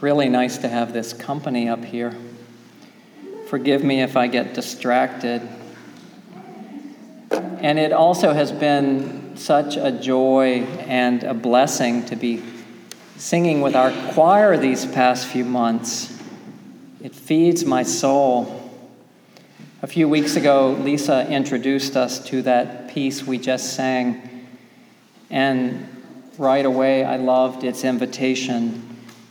Really nice to have this company up here. Forgive me if I get distracted. And it also has been such a joy and a blessing to be singing with our choir these past few months. It feeds my soul. A few weeks ago, Lisa introduced us to that piece we just sang, and right away I loved its invitation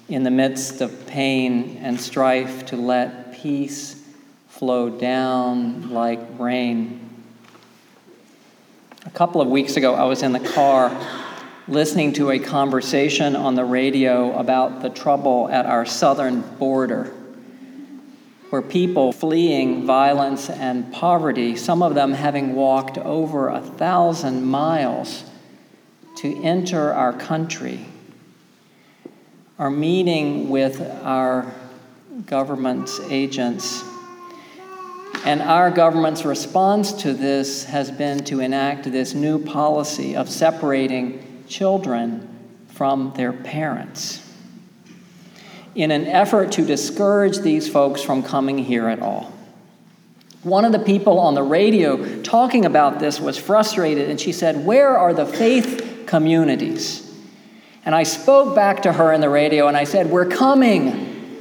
in the midst of pain and strife to let peace flow down like rain. A couple of weeks ago, I was in the car listening to a conversation on the radio about the trouble at our southern border where people fleeing violence and poverty, some of them having walked over a thousand miles to enter our country, are meeting with our government's agents. And our government's response to this has been to enact this new policy of separating children from their parents in an effort to discourage these folks from coming here at all. One of the people on the radio talking about this was frustrated, and she said, Where are the faith communities? And I spoke back to her in the radio and I said, We're coming.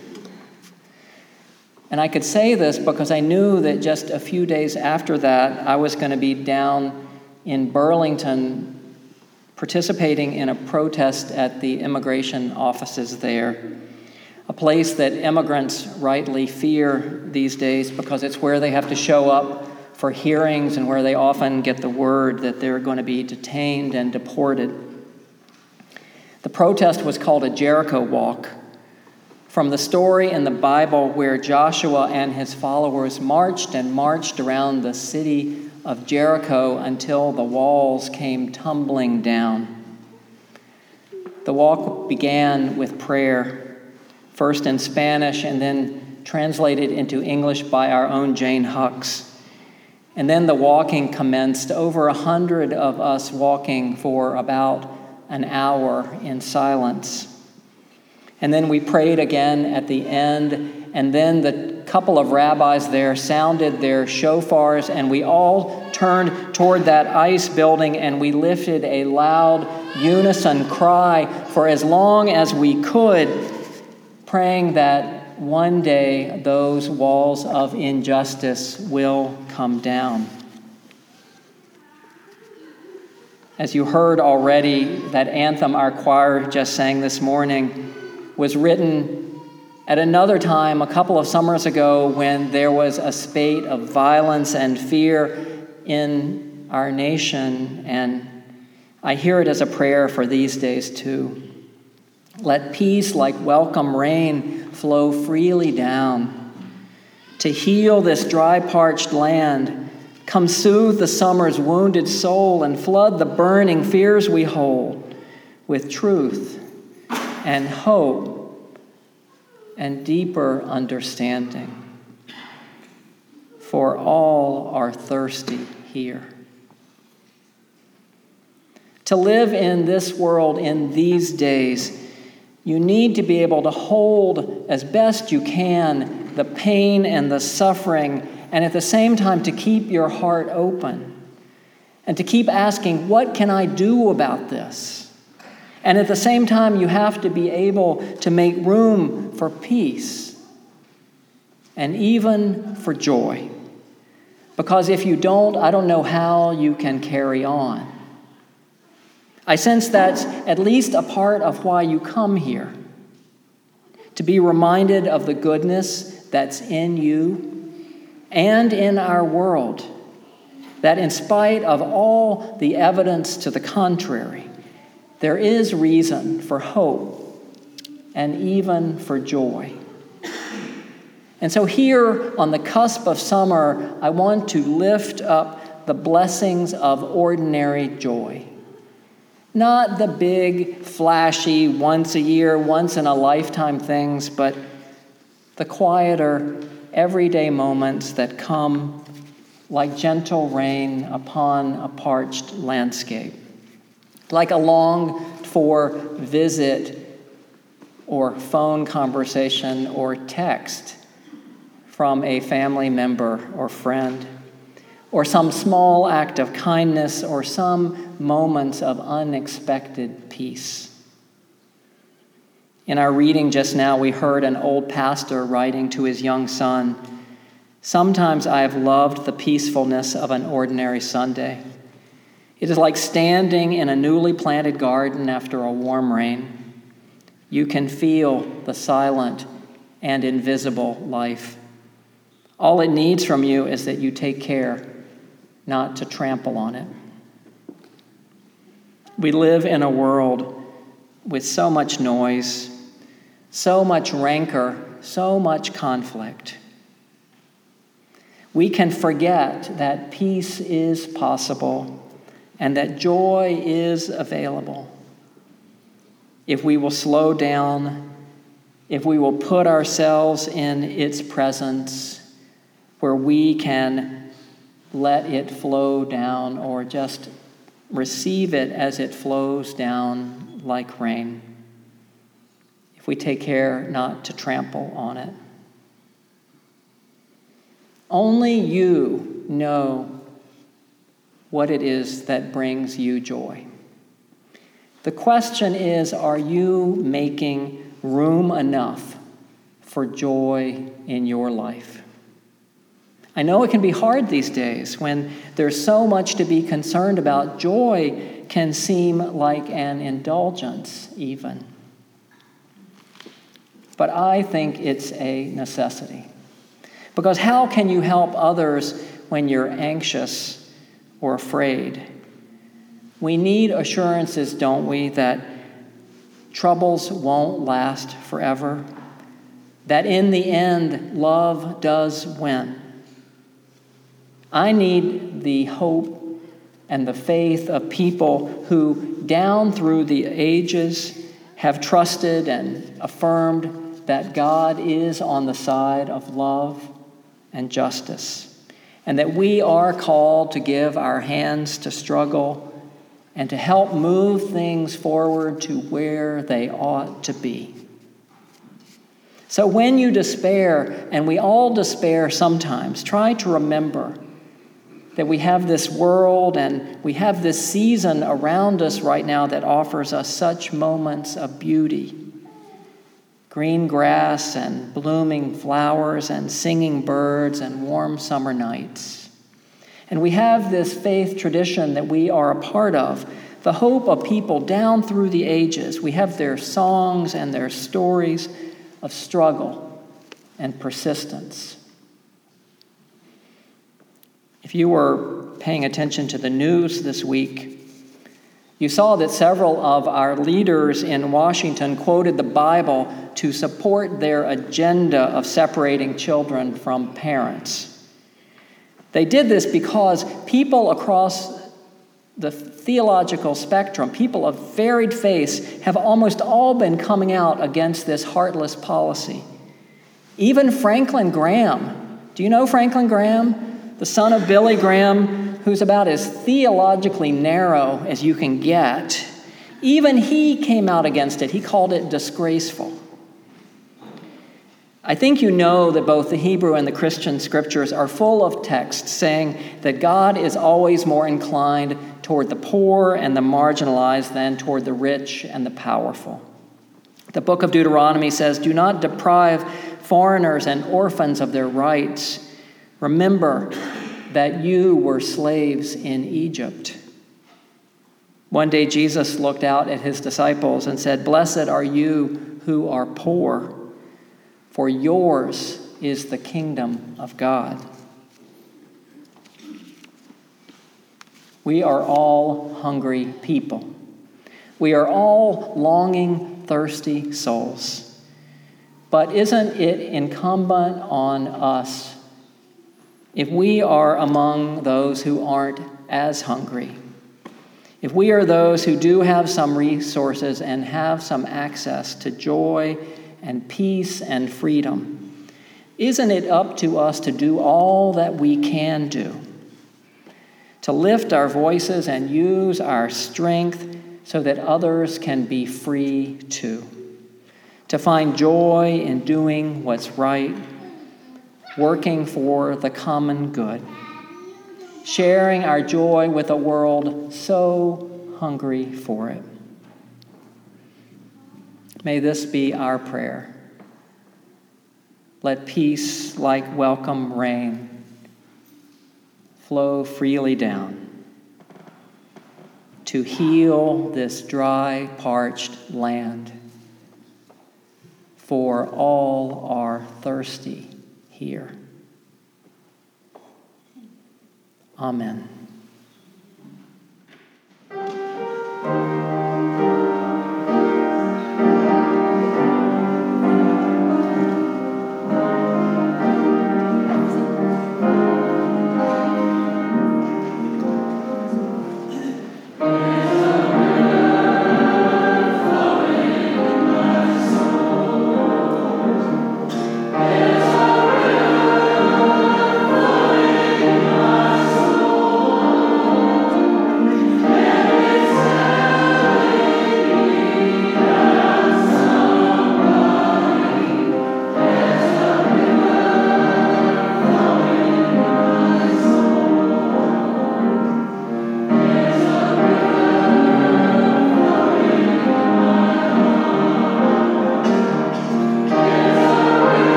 And I could say this because I knew that just a few days after that, I was going to be down in Burlington participating in a protest at the immigration offices there a place that immigrants rightly fear these days because it's where they have to show up for hearings and where they often get the word that they're going to be detained and deported. The protest was called a Jericho Walk. From the story in the Bible where Joshua and his followers marched and marched around the city of Jericho until the walls came tumbling down. The walk began with prayer first in Spanish and then translated into English by our own Jane Hucks. And then the walking commenced, over a hundred of us walking for about an hour in silence. And then we prayed again at the end, and then the couple of rabbis there sounded their shofars, and we all turned toward that ice building and we lifted a loud unison cry for as long as we could praying that one day those walls of injustice will come down. As you heard already, that anthem our choir just sang this morning was written at another time, a couple of summers ago, when there was a spate of violence and fear in our nation. And I hear it as a prayer for these days too. Let peace, like welcome rain, flow freely down to heal this dry, parched land. Come soothe the summer's wounded soul and flood the burning fears we hold with truth and hope and deeper understanding. For all are thirsty here. To live in this world in these days you need to be able to hold as best you can the pain and the suffering, and at the same time to keep your heart open and to keep asking, What can I do about this? And at the same time, you have to be able to make room for peace and even for joy. Because if you don't, I don't know how you can carry on. I sense that's at least a part of why you come here to be reminded of the goodness that's in you and in our world. That in spite of all the evidence to the contrary, there is reason for hope and even for joy. And so, here on the cusp of summer, I want to lift up the blessings of ordinary joy. Not the big, flashy, once a year, once in a lifetime things, but the quieter, everyday moments that come like gentle rain upon a parched landscape, like a longed for visit or phone conversation or text from a family member or friend, or some small act of kindness or some moments of unexpected peace. In our reading just now, we heard an old pastor writing to his young son Sometimes I have loved the peacefulness of an ordinary Sunday. It is like standing in a newly planted garden after a warm rain. You can feel the silent and invisible life. All it needs from you is that you take care not to trample on it. We live in a world with so much noise, so much rancor, so much conflict we can forget that peace is possible and that joy is available. If we will slow down, if we will put ourselves in its presence where we can let it flow down or just receive it as it flows down like rain. We take care not to trample on it. Only you know what it is that brings you joy. The question is are you making room enough for joy in your life? I know it can be hard these days when there's so much to be concerned about. Joy can seem like an indulgence, even. But I think it's a necessity. Because how can you help others when you're anxious or afraid? We need assurances, don't we, that troubles won't last forever, that in the end, love does win. I need the hope and the faith of people who, down through the ages, have trusted and affirmed that God is on the side of love and justice, and that we are called to give our hands to struggle and to help move things forward to where they ought to be. So when you despair, and we all despair sometimes, try to remember that we have this world and we have this season around us right now that offers us such moments of beauty green grass and blooming flowers and singing birds and warm summer nights. And we have this faith tradition that we are a part of, the hope of people down through the ages. We have their songs and their stories of struggle and persistence. If you were paying attention to the news this week, you saw that several of our leaders in Washington quoted the Bible to support their agenda of separating children from parents. They did this because people across the theological spectrum, people of varied faiths, have almost all been coming out against this heartless policy. Even Franklin Graham. Do you know Franklin Graham? The son of Billy Graham, who's about as theologically narrow as you can get, even he came out against it. He called it disgraceful. I think you know that both the Hebrew and the Christian scriptures are full of texts saying that God is always more inclined toward the poor and the marginalized than toward the rich and the powerful. The book of Deuteronomy says, Do not deprive foreigners and orphans of their rights. Remember that you were slaves in Egypt. One day Jesus looked out at his disciples and said, Blessed are you who are poor, for yours is the kingdom of God. We are all hungry people. We are all longing, thirsty souls. But isn't it incumbent on us if we are among those who aren't as hungry, if we are those who do have some resources and have some access to joy and peace and freedom, isn't it up to us to do all that we can do? To lift our voices and use our strength so that others can be free too. to find joy in doing what's right, working for the common good, sharing our joy with a world so hungry for it. May this be our prayer. Let peace, like welcome rain, flow freely down to heal this dry, parched land. For all are thirsty here. Amen.